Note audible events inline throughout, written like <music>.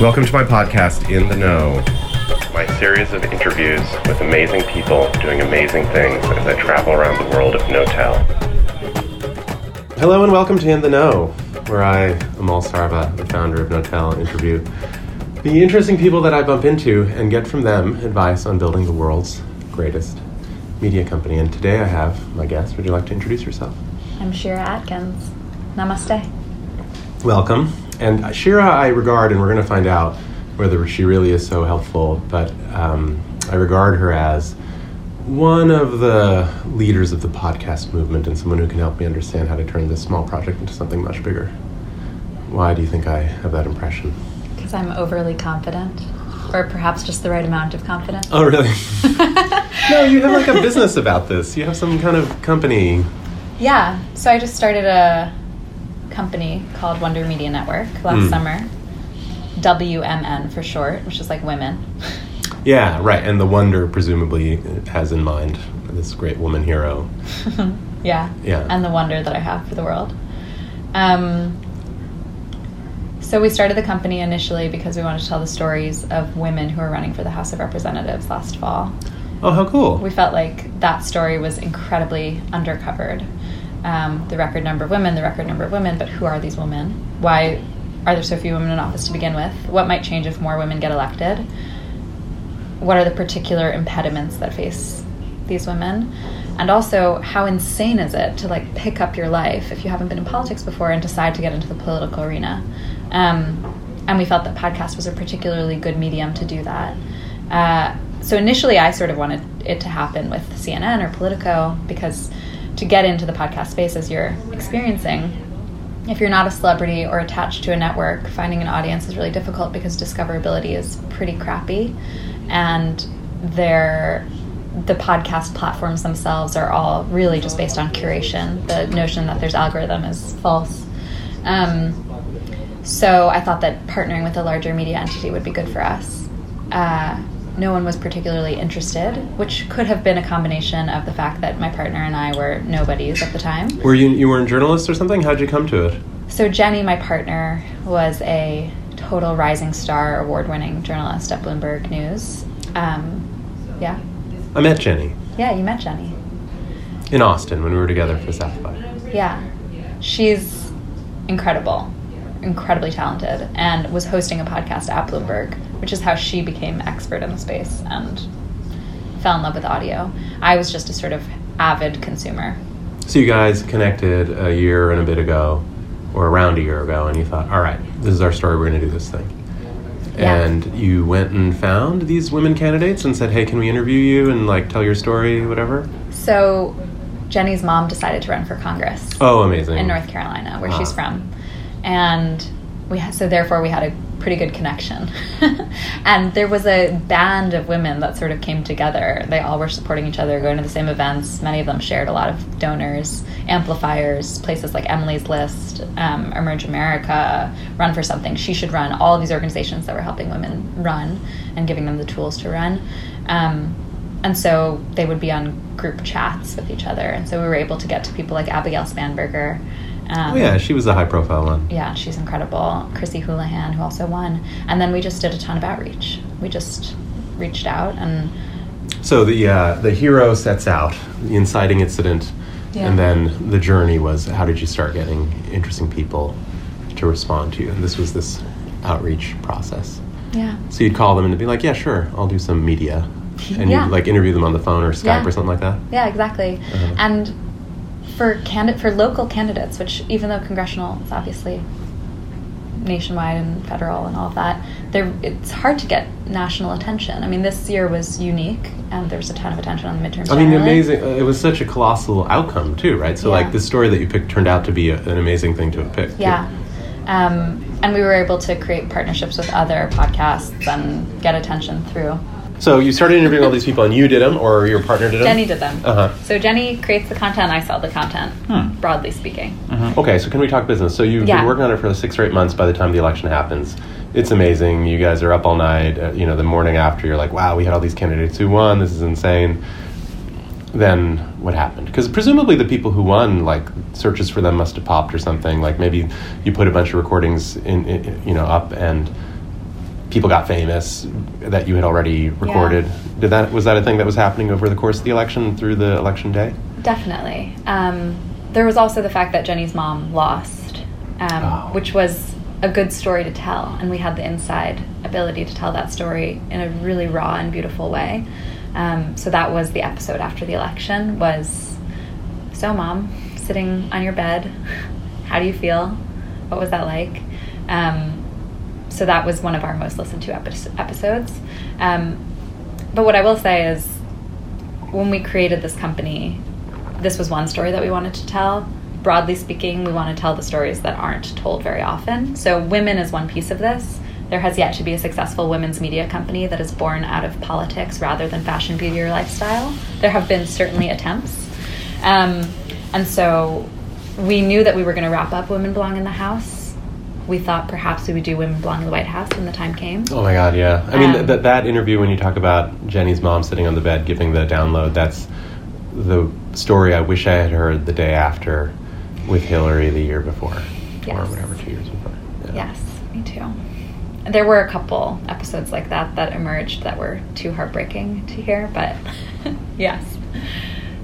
Welcome to my podcast, In the Know, my series of interviews with amazing people doing amazing things as I travel around the world of Knotel. Hello and welcome to In the Know, where I, Amol Sarva, the founder of Knotel, interview the interesting people that I bump into and get from them advice on building the world's greatest media company. And today I have my guest. Would you like to introduce yourself? I'm Shira Atkins. Namaste. Welcome. And Shira, I regard, and we're going to find out whether she really is so helpful, but um, I regard her as one of the leaders of the podcast movement and someone who can help me understand how to turn this small project into something much bigger. Why do you think I have that impression? Because I'm overly confident, or perhaps just the right amount of confidence. Oh, really? <laughs> no, you have like a business about this. You have some kind of company. Yeah. So I just started a company called Wonder Media Network last Mm. summer. WMN for short, which is like women. Yeah, right. And the wonder presumably has in mind this great woman hero. <laughs> yeah. Yeah. And the wonder that I have for the world. Um, so we started the company initially because we wanted to tell the stories of women who were running for the House of Representatives last fall. Oh, how cool. we felt like that story was incredibly undercovered. Um, the record number of women, the record number of women, but who are these women? Why are there so few women in office to begin with? What might change if more women get elected? What are the particular impediments that face these women? And also, how insane is it to like pick up your life if you haven't been in politics before and decide to get into the political arena? Um, and we felt that podcast was a particularly good medium to do that. Uh, so initially, I sort of wanted it to happen with CNN or Politico because to get into the podcast space as you're experiencing, if you're not a celebrity or attached to a network, finding an audience is really difficult because discoverability is pretty crappy, and they're the podcast platforms themselves are all really just based on curation. The notion that there's algorithm is false. Um, so I thought that partnering with a larger media entity would be good for us. Uh, no one was particularly interested, which could have been a combination of the fact that my partner and I were nobodies at the time. Were you you weren't journalists or something? How'd you come to it? So Jenny, my partner, was a total rising star, award-winning journalist at Bloomberg News. Um, yeah, I met Jenny yeah, you met Jenny. in Austin when we were together for South by. Yeah, she's incredible, incredibly talented, and was hosting a podcast at Bloomberg, which is how she became expert in the space and fell in love with audio. I was just a sort of avid consumer. So you guys connected a year and a bit ago, or around a year ago, and you thought, all right, this is our story. We're going to do this thing. Yeah. And you went and found these women candidates and said, hey, can we interview you and like tell your story, whatever? So, Jenny's mom decided to run for Congress. Oh, amazing. in North Carolina, where she's Ah. from, and we ha- so therefore we had a pretty good connection. <laughs> and there was a band of women that sort of came together. They all were supporting each other, going to the same events. Many of them shared a lot of donors, amplifiers, places like Emily's List, um, Emerge America, Run for Something. She should run. All of these organizations that were helping women run and giving them the tools to run. Um, and so they would be on group chats with each other. And so we were able to get to people like Abigail Spanberger. Um, oh, yeah, she was a high profile one. yeah, she's incredible. Chrissy Houlahan, who also won. And then we just did a ton of outreach. We just reached out and So the uh, the hero sets out the inciting incident, Yeah. and then the journey was how did you start getting interesting people to respond to you? And this was this outreach process. yeah. So you'd call them and be like, yeah, sure, I'll do some media, and Yeah. you'd like interview them on the phone or Skype Yeah. or something like that. Yeah, exactly. Uh-huh. And for candid for local candidates, which even though congressional is obviously nationwide and federal and all of that, there it's hard to get national attention. I mean, this year was unique, and there was a ton of attention on the midterms. I mean, generally. amazing. uh, It was such a colossal outcome too, right? So Yeah. like the story that you picked turned out to be a, an amazing thing to have picked. Yeah. Um, and we were able to create partnerships with other podcasts and get attention through. So you started interviewing all these people, and you did them, or your partner did them. Jenny did them. Uh huh. So Jenny creates the content, I sell the content, Hmm. broadly speaking. Okay, so can we talk business? So you've Yeah. been working on it for six or eight months. By the time the election happens, it's amazing. You guys are up all night. Uh, you know, the morning after, you're like, "Wow, we had all these candidates who won. This is insane." Then what happened? Because presumably the people who won, like searches for them must have popped or something. Like maybe you put a bunch of recordings in, in you know, up and people got famous that you had already recorded. Did that was that a thing that was happening over the course of the election through the election day? Definitely. Um, there was also the fact that Jenny's mom lost, um, Oh. which was a good story to tell, and we had the inside ability to tell that story in a really raw and beautiful way. Um, so that was the episode after the election. Was so, mom, sitting on your bed, <laughs> how do you feel? What was that like? Um, so that was one of our most listened to epi- episodes. Um, but what I will say is, when we created this company, this was one story that we wanted to tell. Broadly speaking, we want to tell the stories that aren't told very often. So, women is one piece of this. There has yet to be a successful women's media company that is born out of politics rather than fashion, beauty, or lifestyle. There have been certainly attempts. Um, and so, we knew that we were going to wrap up Women Belong in the House. We thought perhaps we would do Women Belong in the White House when the time came. Oh my God, yeah. I mean, Um, that that interview when you talk about Jenny's mom sitting on the bed giving the download, that's the story I wish I had heard the day after with Hillary the year before, or whatever, two years before. Yeah. Yes, me too. There were a couple episodes like that that emerged that were too heartbreaking to hear, but <laughs> yes.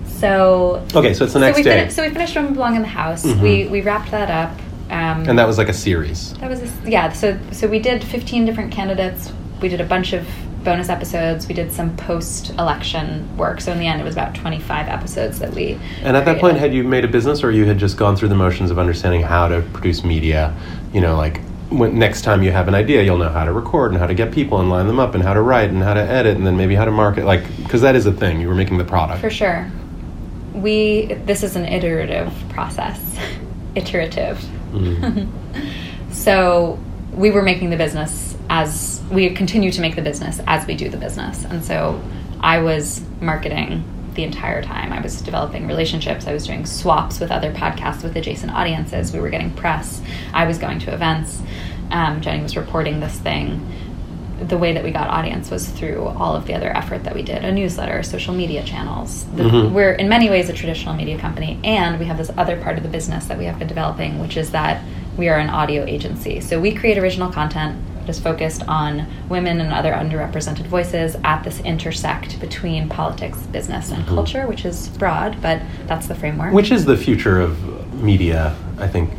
So Okay, so it's the next so we day, Fin- so we finished Women Belong in the House. Mhm. We we wrapped that up. Um, and that was like a series. that was a, yeah. So so we did 15 different candidates. We did a bunch of bonus episodes. We did some post-election work. So in the end, it was about 25 episodes that we. And at that point, had you made a business, or you had just gone through the motions of understanding how to produce media? You know, like when, next time you have an idea, you'll know how to record and how to get people and line them up and how to write and how to edit and then maybe how to market. Like, because that is a thing. You were making the product. For sure. We this is an iterative process. <laughs> iterative. Mhm. <laughs> so we were making the business as we continue to make the business as we do the business. And so I was marketing the entire time. I was developing relationships. I was doing swaps with other podcasts with adjacent audiences. We were getting press. I was going to events. Um, Jenny was reporting this thing the way that we got audience was through all of the other effort that we did a newsletter social media channels the, Mhm. we're in many ways a traditional media company and we have this other part of the business that we have been developing which is that we are an audio agency so we create original content that is focused on women and other underrepresented voices at this intersect between politics business and Mhm. culture which is broad but that's the framework Which is the future of media, I think,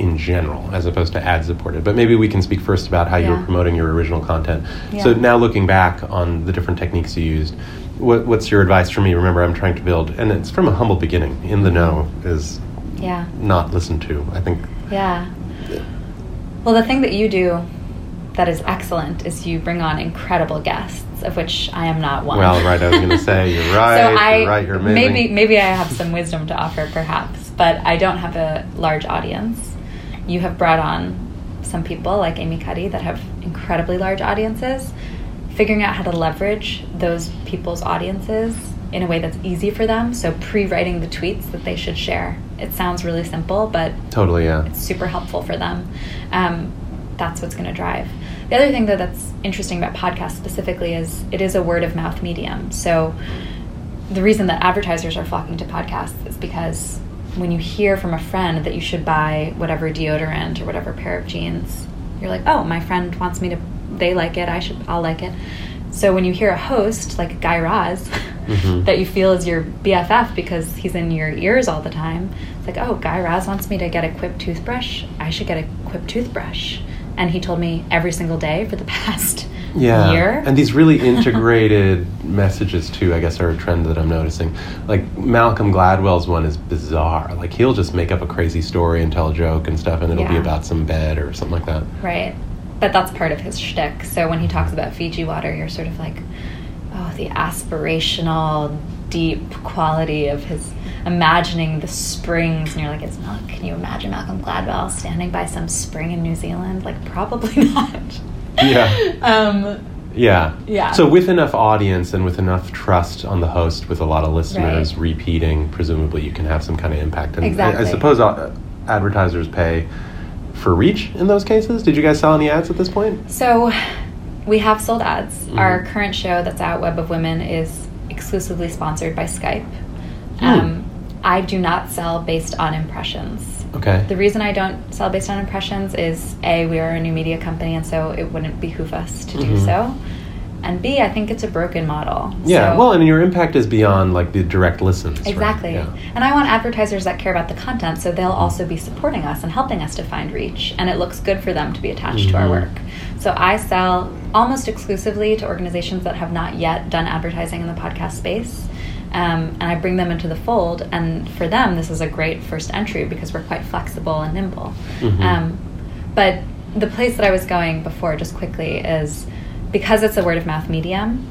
in general, as opposed to ad supported. But maybe we can speak first about how you were promoting your original content. So now looking back on the different techniques you used, what, what's your advice for me? Remember, I'm trying to build, and it's from a humble beginning. In the know is yeah not listened to. I think. Yeah. Well, the thing that you do that is excellent is you bring on incredible guests, of which I am not one. Well, right. I was going to say you're right. <laughs> so I you're right. You're maybe maybe I have some wisdom to offer, perhaps, but I don't have a large audience. You have brought on some people like Amy Cuddy that have incredibly large audiences. Figuring out how to leverage those people's audiences in a way that's easy for them. So pre-writing the tweets that they should share. It sounds really simple, but Totally. Yeah. it's super helpful for them. Um, that's what's going to drive. The other thing, though, that's interesting about podcasts specifically is it is a word of mouth medium. So the reason that advertisers are flocking to podcasts is because when you hear from a friend that you should buy whatever deodorant or whatever pair of jeans, you're like, oh, my friend wants me to. They like it. I should. I'll like it. So when you hear a host like Guy Raz, Mhm. <laughs> that you feel is your BFF because he's in your ears all the time, it's like, oh, Guy Raz wants me to get a Quip toothbrush. I should get a Quip toothbrush. And he told me every single day for the <laughs> past yeah. year. And these really integrated <laughs> messages too, I guess, are a trend that I'm noticing. Like Malcolm Gladwell's one is bizarre. Like he'll just make up a crazy story and tell a joke and stuff, and it'll be about some bed or something like that. Right. But that's part of his shtick. So when he talks about Fiji water, you're sort of like, oh, the aspirational, deep quality of his imagining the springs. And you're like, it's not. Can you imagine Malcolm Gladwell standing by some spring in New Zealand? Like, probably <laughs> not. Yeah. <laughs> um, Yeah. Yeah. So with enough audience and with enough trust on the host, with a lot of listeners Right. repeating, presumably you can have some kind of impact. And I- I, suppose uh, advertisers pay for reach in those cases. Did you guys sell any ads at this point? So we have sold ads. Mhm. Our current show that's out, Web of Women, is exclusively sponsored by Skype. Hmm. Um, I do not sell based on impressions. Okay. The reason I don't sell based on impressions is A, we are a new media company, and so it wouldn't behoove us to do Mhm. so. And B, I think it's a broken model. Yeah. So- well, and your impact is beyond like the direct listens. right? Exactly. Yeah. And I want advertisers that care about the content, so they'll also be supporting us and helping us to find reach. And it looks good for them to be attached to our Mhm. work. So I sell almost exclusively to organizations that have not yet done advertising in the podcast space. Um, and I bring them into the fold. And for them, this is a great first entry because we're quite flexible and nimble. Mhm. Um, but the place that I was going before, just quickly, is because it's a word of mouth medium,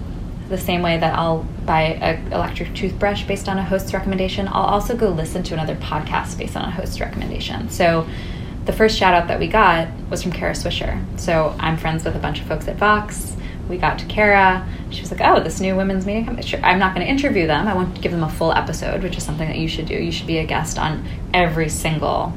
the same way that I'll buy an electric toothbrush based on a host's recommendation, I'll also go listen to another podcast based on a host's recommendation. So the first shout out that we got was from Kara Swisher. So I'm friends with a bunch of folks at Vox. We got to Kara. She was like, "Oh, this new women's media company. I'm not going to interview them. I won't give them a full episode, which is something that you should do. You should be a guest on every single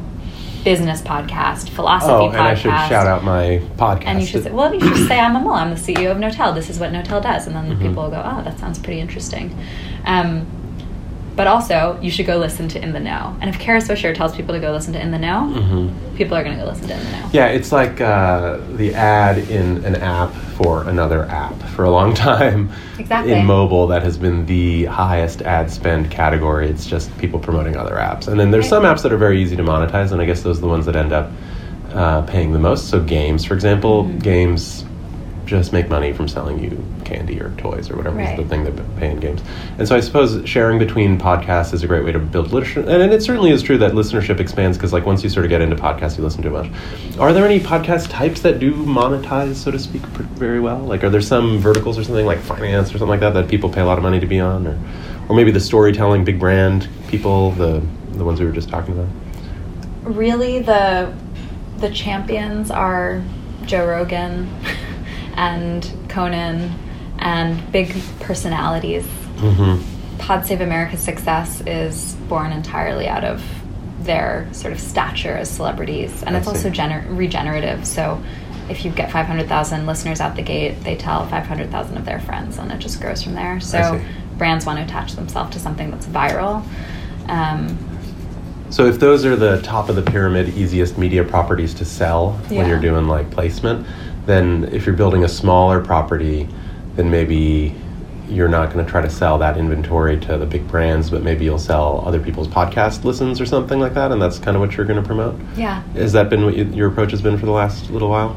business podcast, philosophy Oh, podcast. and I should shout out my podcast. And you should say, well, you should say, I'm Amol. I'm the CEO of Knotel. This is what Knotel does. And then Mhm. people will go, oh, that sounds pretty interesting. Um, but also, you should go listen to In the Know. And if Kara Swisher tells people to go listen to In the Know, Mhm. people are going to go listen to In the Know. Yeah, it's like uh, the ad in an app for another app. For a long <laughs> time, Exactly. in mobile, that has been the highest ad spend category. It's just people promoting other apps. And then there's some apps that are very easy to monetize, and I guess those are the ones that end up uh, paying the most. So, games, for example, Mhm. games just make money from selling you candy or toys or whatever is the thing that pay in games. And so I suppose sharing between podcasts is a great way to build literature. And, and it certainly is true that listenership expands because like once you sort of get into podcasts, you listen to a bunch. Are there any podcast types that do monetize, so to speak, pr- very well? Like are there some verticals or something like finance or something like that that people pay a lot of money to be on? Or, or maybe the storytelling, big brand people, the, the ones we were just talking about? Really, the, the champions are Joe Rogan <laughs> and Conan and big personalities Mm-hmm. Pod Save America's success is born entirely out of their sort of stature as celebrities, and it's also gener- regenerative. So, if you get 500,000 listeners out the gate, they tell 500,000 of their friends, and it just grows from there. So, brands want to attach themselves to something that's viral. Um, So if those are the top of the pyramid, easiest media properties to sell when you're doing like placement, then if you're building a smaller property, then maybe you're not going to try to sell that inventory to the big brands, but maybe you'll sell other people's podcast listens or something like that, and that's kind of what you're going to promote. yeah. Has that been what you, your approach has been for the last little while?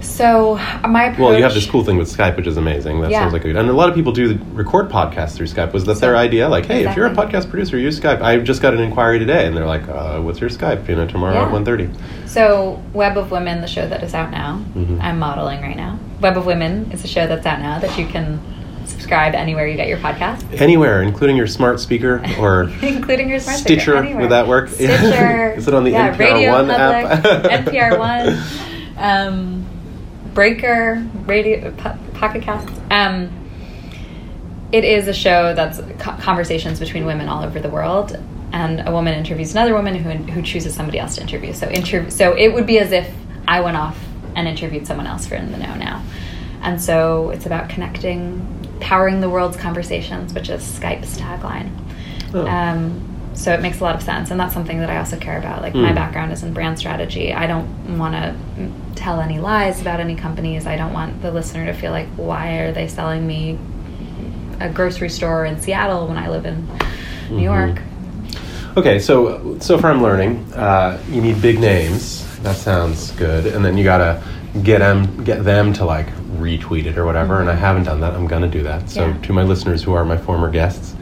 So, my approach. Well, you have this cool thing with Skype, which is amazing. That Yeah. sounds like a good. And a lot of people do record podcasts through Skype. Was that So- their idea? Like, hey, if you're a podcast producer, use Skype. I just got an inquiry today, and they're like, uh, "What's your Skype?" You know, tomorrow Yeah. at 1.30. So, Web of Women, the show that is out now, Mhm. I'm modeling right now. Web of Women is a show that's out now that you can subscribe anywhere you get your podcast. Anywhere, including your smart speaker <laughs> or including your smart speaker, Stitcher. anywhere. Would that work? <laughs> Stitcher. Is it on the yeah, NPR Radio One Public, app? <laughs> NPR One, um, Breaker, Radio po- Pocket Casts. Um, it is a show that's co- conversations between women all over the world, and a woman interviews another woman who who chooses somebody else to interview. So inter- so it would be as if I went off and interviewed someone else for In the Know now. And so it's about connecting, powering the world's conversations, which is Skype's tagline. Oh. Um, so it makes a lot of sense, and that's something that I also care about. Like my Hmm. background is in brand strategy. I don't want to tell any lies about any companies. I don't want the listener to feel like, why are they selling me a grocery store in Seattle when I live in New Mhm. York? Okay, so so far I'm learning. Uh, you need big names. That sounds good, and then you gotta get them get them to like retweet it or whatever. And I haven't done that. I'm gonna do that. So Yeah. to my listeners who are my former guests,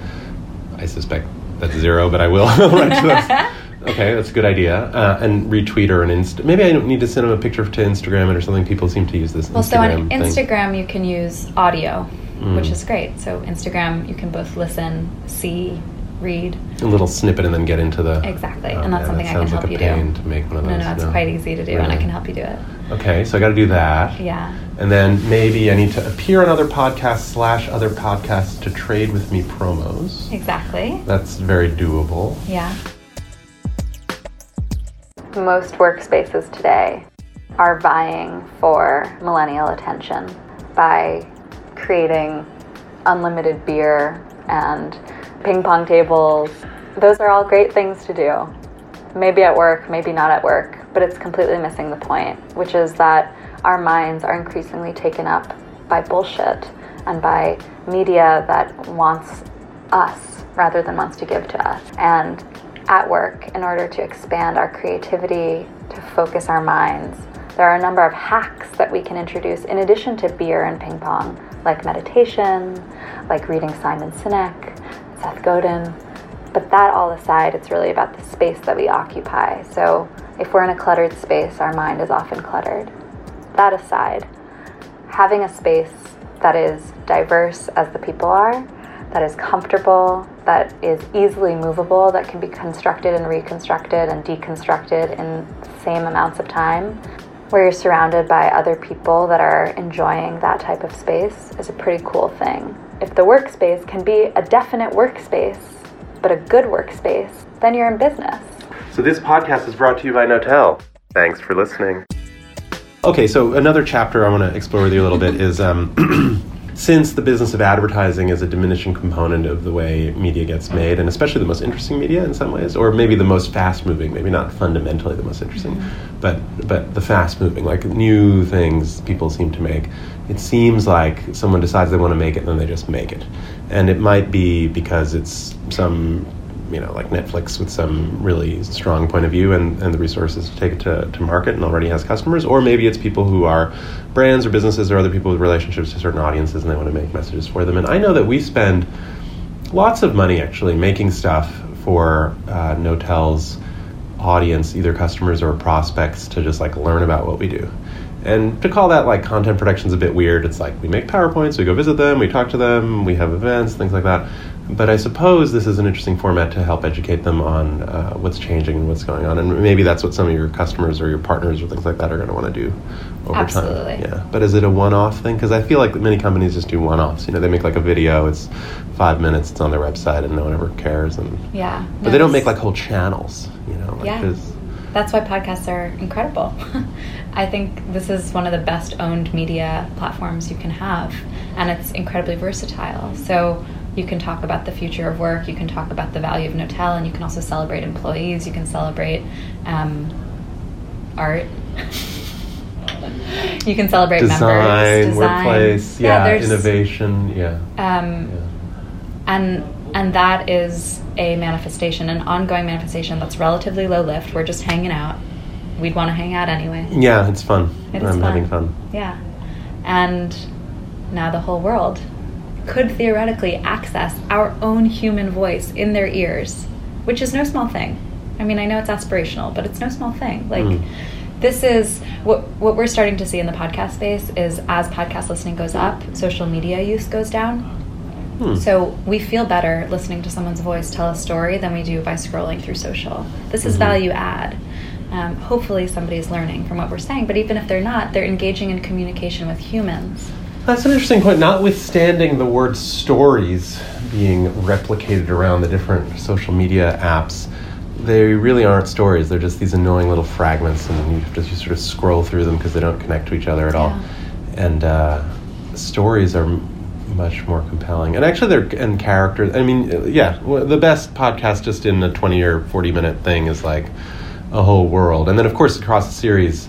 I suspect that's zero, but I will write to them. Okay, that's a good idea. Uh, and retweet or an inst. Maybe I don't need to send them a picture to Instagram it or something. People seem to use this. Well, so on thing. Instagram, you can use audio, Mm. which is great. So Instagram, you can both listen, see, read. a little snippet and then get into the Exactly, Oh, and that's man, something that I can sounds help like you a pain do. to make one of those. no, no, it's quite easy to do, and I can help you do it. Okay, so I got to do that. Yeah. And then maybe I need to appear on other podcasts slash other podcasts to trade with me promos. Exactly. That's very doable. Yeah. Most workspaces today are vying for millennial attention by creating unlimited beer and ping pong tables. Those are all great things to do. maybe at work, maybe not at work, but it's completely missing the point, which is that our minds are increasingly taken up by bullshit and by media that wants us rather than wants to give to us. And at work, in order to expand our creativity, to focus our minds, there are a number of hacks that we can introduce in addition to beer and ping pong, like meditation, like reading Simon Sinek, Seth Godin. But that all aside, it's really about the space that we occupy. So if we're in a cluttered space, our mind is often cluttered. That aside, having a space that is diverse as the people are, that is comfortable, that is easily movable, that can be constructed and reconstructed and deconstructed in the same amounts of time, where you're surrounded by other people that are enjoying that type of space is a pretty cool thing. If the workspace can be a definite workspace, but a good workspace, then you're in business. So this podcast is brought to you by Knotel. Thanks for listening. Okay, so another chapter I want to explore with you a little bit is um, <clears throat> since the business of advertising is a diminishing component of the way media gets made, and especially the most interesting media in some ways, or maybe the most fast moving, maybe not fundamentally the most interesting, mm-hmm. but but the fast moving, like new things people seem to make. It seems like someone decides they want to make it, and then they just make it, and it might be because it's some you know, like Netflix with some really strong point of view and, and the resources to take it to, to market and already has customers, or maybe it's people who are brands or businesses or other people with relationships to certain audiences and they want to make messages for them. And I know that we spend lots of money actually making stuff for uh, Knotel's audience, either customers or prospects, to just like learn about what we do. And to call that like content production is a bit weird. It's like we make PowerPoints, we go visit them, we talk to them, we have events, things like that but I suppose this is an interesting format to help educate them on uh, what's changing and what's going on, and maybe that's what some of your customers or your partners or things like that are going to want to do over time. Absolutely. time. Yeah, but is it a one-off thing? Because I feel like many companies just do one-offs. You know, they make like a video, it's five minutes, it's on their website, and no one ever cares. And yeah, but they don't make like whole channels. You know, like yeah. That's why podcasts are incredible. <laughs> I think this is one of the best owned media platforms you can have, and it's incredibly versatile. So you can talk about the future of work, you can talk about the value of Knotel, and you can also celebrate employees, you can celebrate um, art. <laughs> you can celebrate design, members, design, workplace, yeah, yeah innovation, yeah. Um, yeah. And and that is a manifestation, an ongoing manifestation that's relatively low lift. We're just hanging out. We'd want to hang out anyway. Yeah, it's fun. It I'm fun. having fun. Yeah, and now the whole world could theoretically access our own human voice in their ears, which is no small thing. I mean, I know it's aspirational, but it's no small thing. Like, mm. this is what what we're starting to see in the podcast space is as podcast listening goes up, social media use goes down. Hmm. So we feel better listening to someone's voice tell a story than we do by scrolling through social. This is mm-hmm. value add. Um, hopefully, somebody's learning from what we're saying, but even if they're not, they're engaging in communication with humans. That's an interesting point. Notwithstanding the word stories being replicated around the different social media apps, they really aren't stories. They're just these annoying little fragments, and you to sort of scroll through them because they don't connect to each other at yeah. all. And uh, stories are much more compelling. And actually, they're and characters. I mean, yeah, the best podcast just in a twenty or forty minute thing is like a whole world. And then, of course, across the series.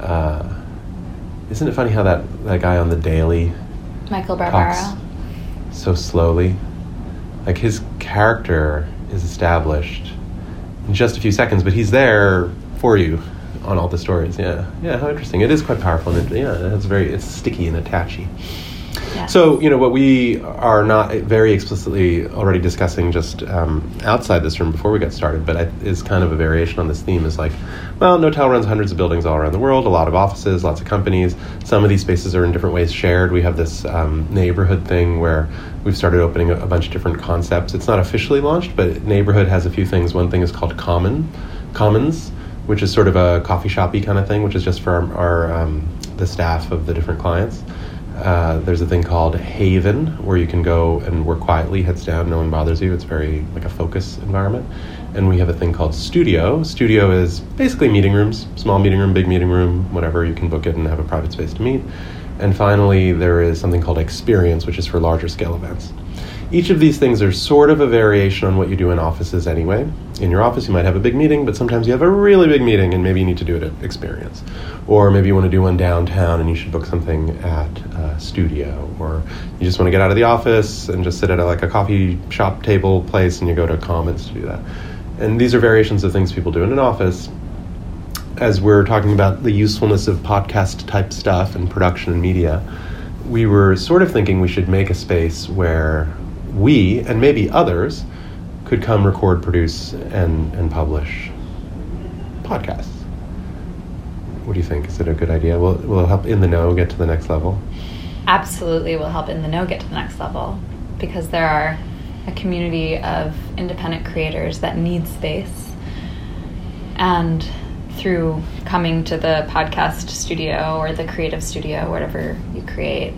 Uh, isn't it funny how that, that guy on the Daily Michael Barbaro so slowly? Like his character is established in just a few seconds, but he's there for you on all the stories. Yeah, yeah. How interesting! It is quite powerful, and it, yeah, it's very it's sticky and attachy. So, you know, what we are not very explicitly already discussing just um, outside this room before we got started, but I, is kind of a variation on this theme is like, well, Knotel runs hundreds of buildings all around the world, a lot of offices, lots of companies. Some of these spaces are in different ways shared. We have this um, neighborhood thing where we've started opening a, a bunch of different concepts. It's not officially launched, but neighborhood has a few things. One thing is called Common, Commons, which is sort of a coffee shoppy kind of thing, which is just for our, our um, the staff of the different clients. Uh, there's a thing called Haven where you can go and work quietly, heads down, no one bothers you. It's very like a focus environment. And we have a thing called Studio. Studio is basically meeting rooms, small meeting room, big meeting room, whatever. You can book it and have a private space to meet. And finally, there is something called Experience, which is for larger scale events. each of these things are sort of a variation on what you do in offices anyway. In your office, you might have a big meeting, but sometimes you have a really big meeting and maybe you need to do it at Experience. Or maybe you want to do one downtown and you should book something at a studio. Or you just want to get out of the office and just sit at a, like a coffee shop table place and you go to Commons to do that. And these are variations of things people do in an office. As we're talking about the usefulness of podcast type stuff and production and media, we were sort of thinking we should make a space where we and maybe others could come record, produce, and, and publish podcasts. What do you think? Is it a good idea? Will, will it help in the know get to the next level? Absolutely will help in the know get to the next level because there are a community of independent creators that need space. And through coming to the podcast studio or the creative studio, whatever you create,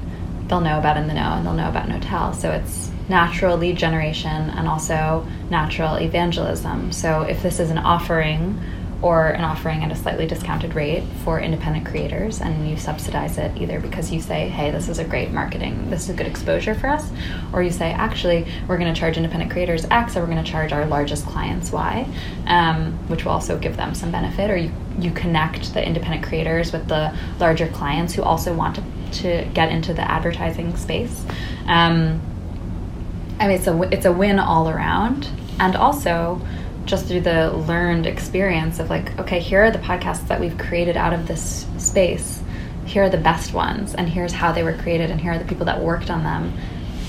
they'll know about In the Know and they'll know about Knotel. So it's natural lead generation and also natural evangelism. So if this is an offering or an offering at a slightly discounted rate for independent creators and you subsidize it either because you say hey this is a great marketing this is a good exposure for us or you say actually we're going to charge independent creators x or we're going to charge our largest clients y um, which will also give them some benefit or you, you connect the independent creators with the larger clients who also want to, to get into the advertising space. Um, i mean it's a, it's a win all around. And also just through the learned experience of like, okay, here are the podcasts that we've created out of this space. Here are the best ones, and here's how they were created, and here are the people that worked on them.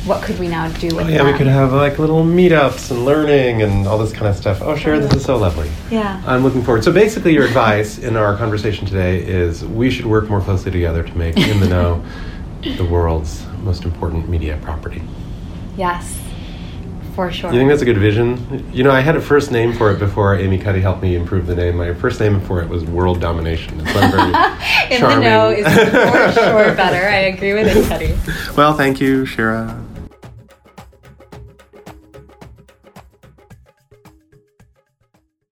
What could we now do with oh, yeah, them? we could have like little meetups and learning and all this kind of stuff. Oh, sure, this is so lovely. Yeah. I'm looking forward. So basically, your advice in our conversation today is we should work more closely together to make In the Know the world's most important media property. Yes for sure. You think that's a good vision? You know, I had a first name for it before Amy Cuddy helped me improve the name. My first name for it was World Domination. It's not very <laughs> In charming. the know is for sure <laughs> better. I agree with Amy Cuddy. Well, thank you, Shira.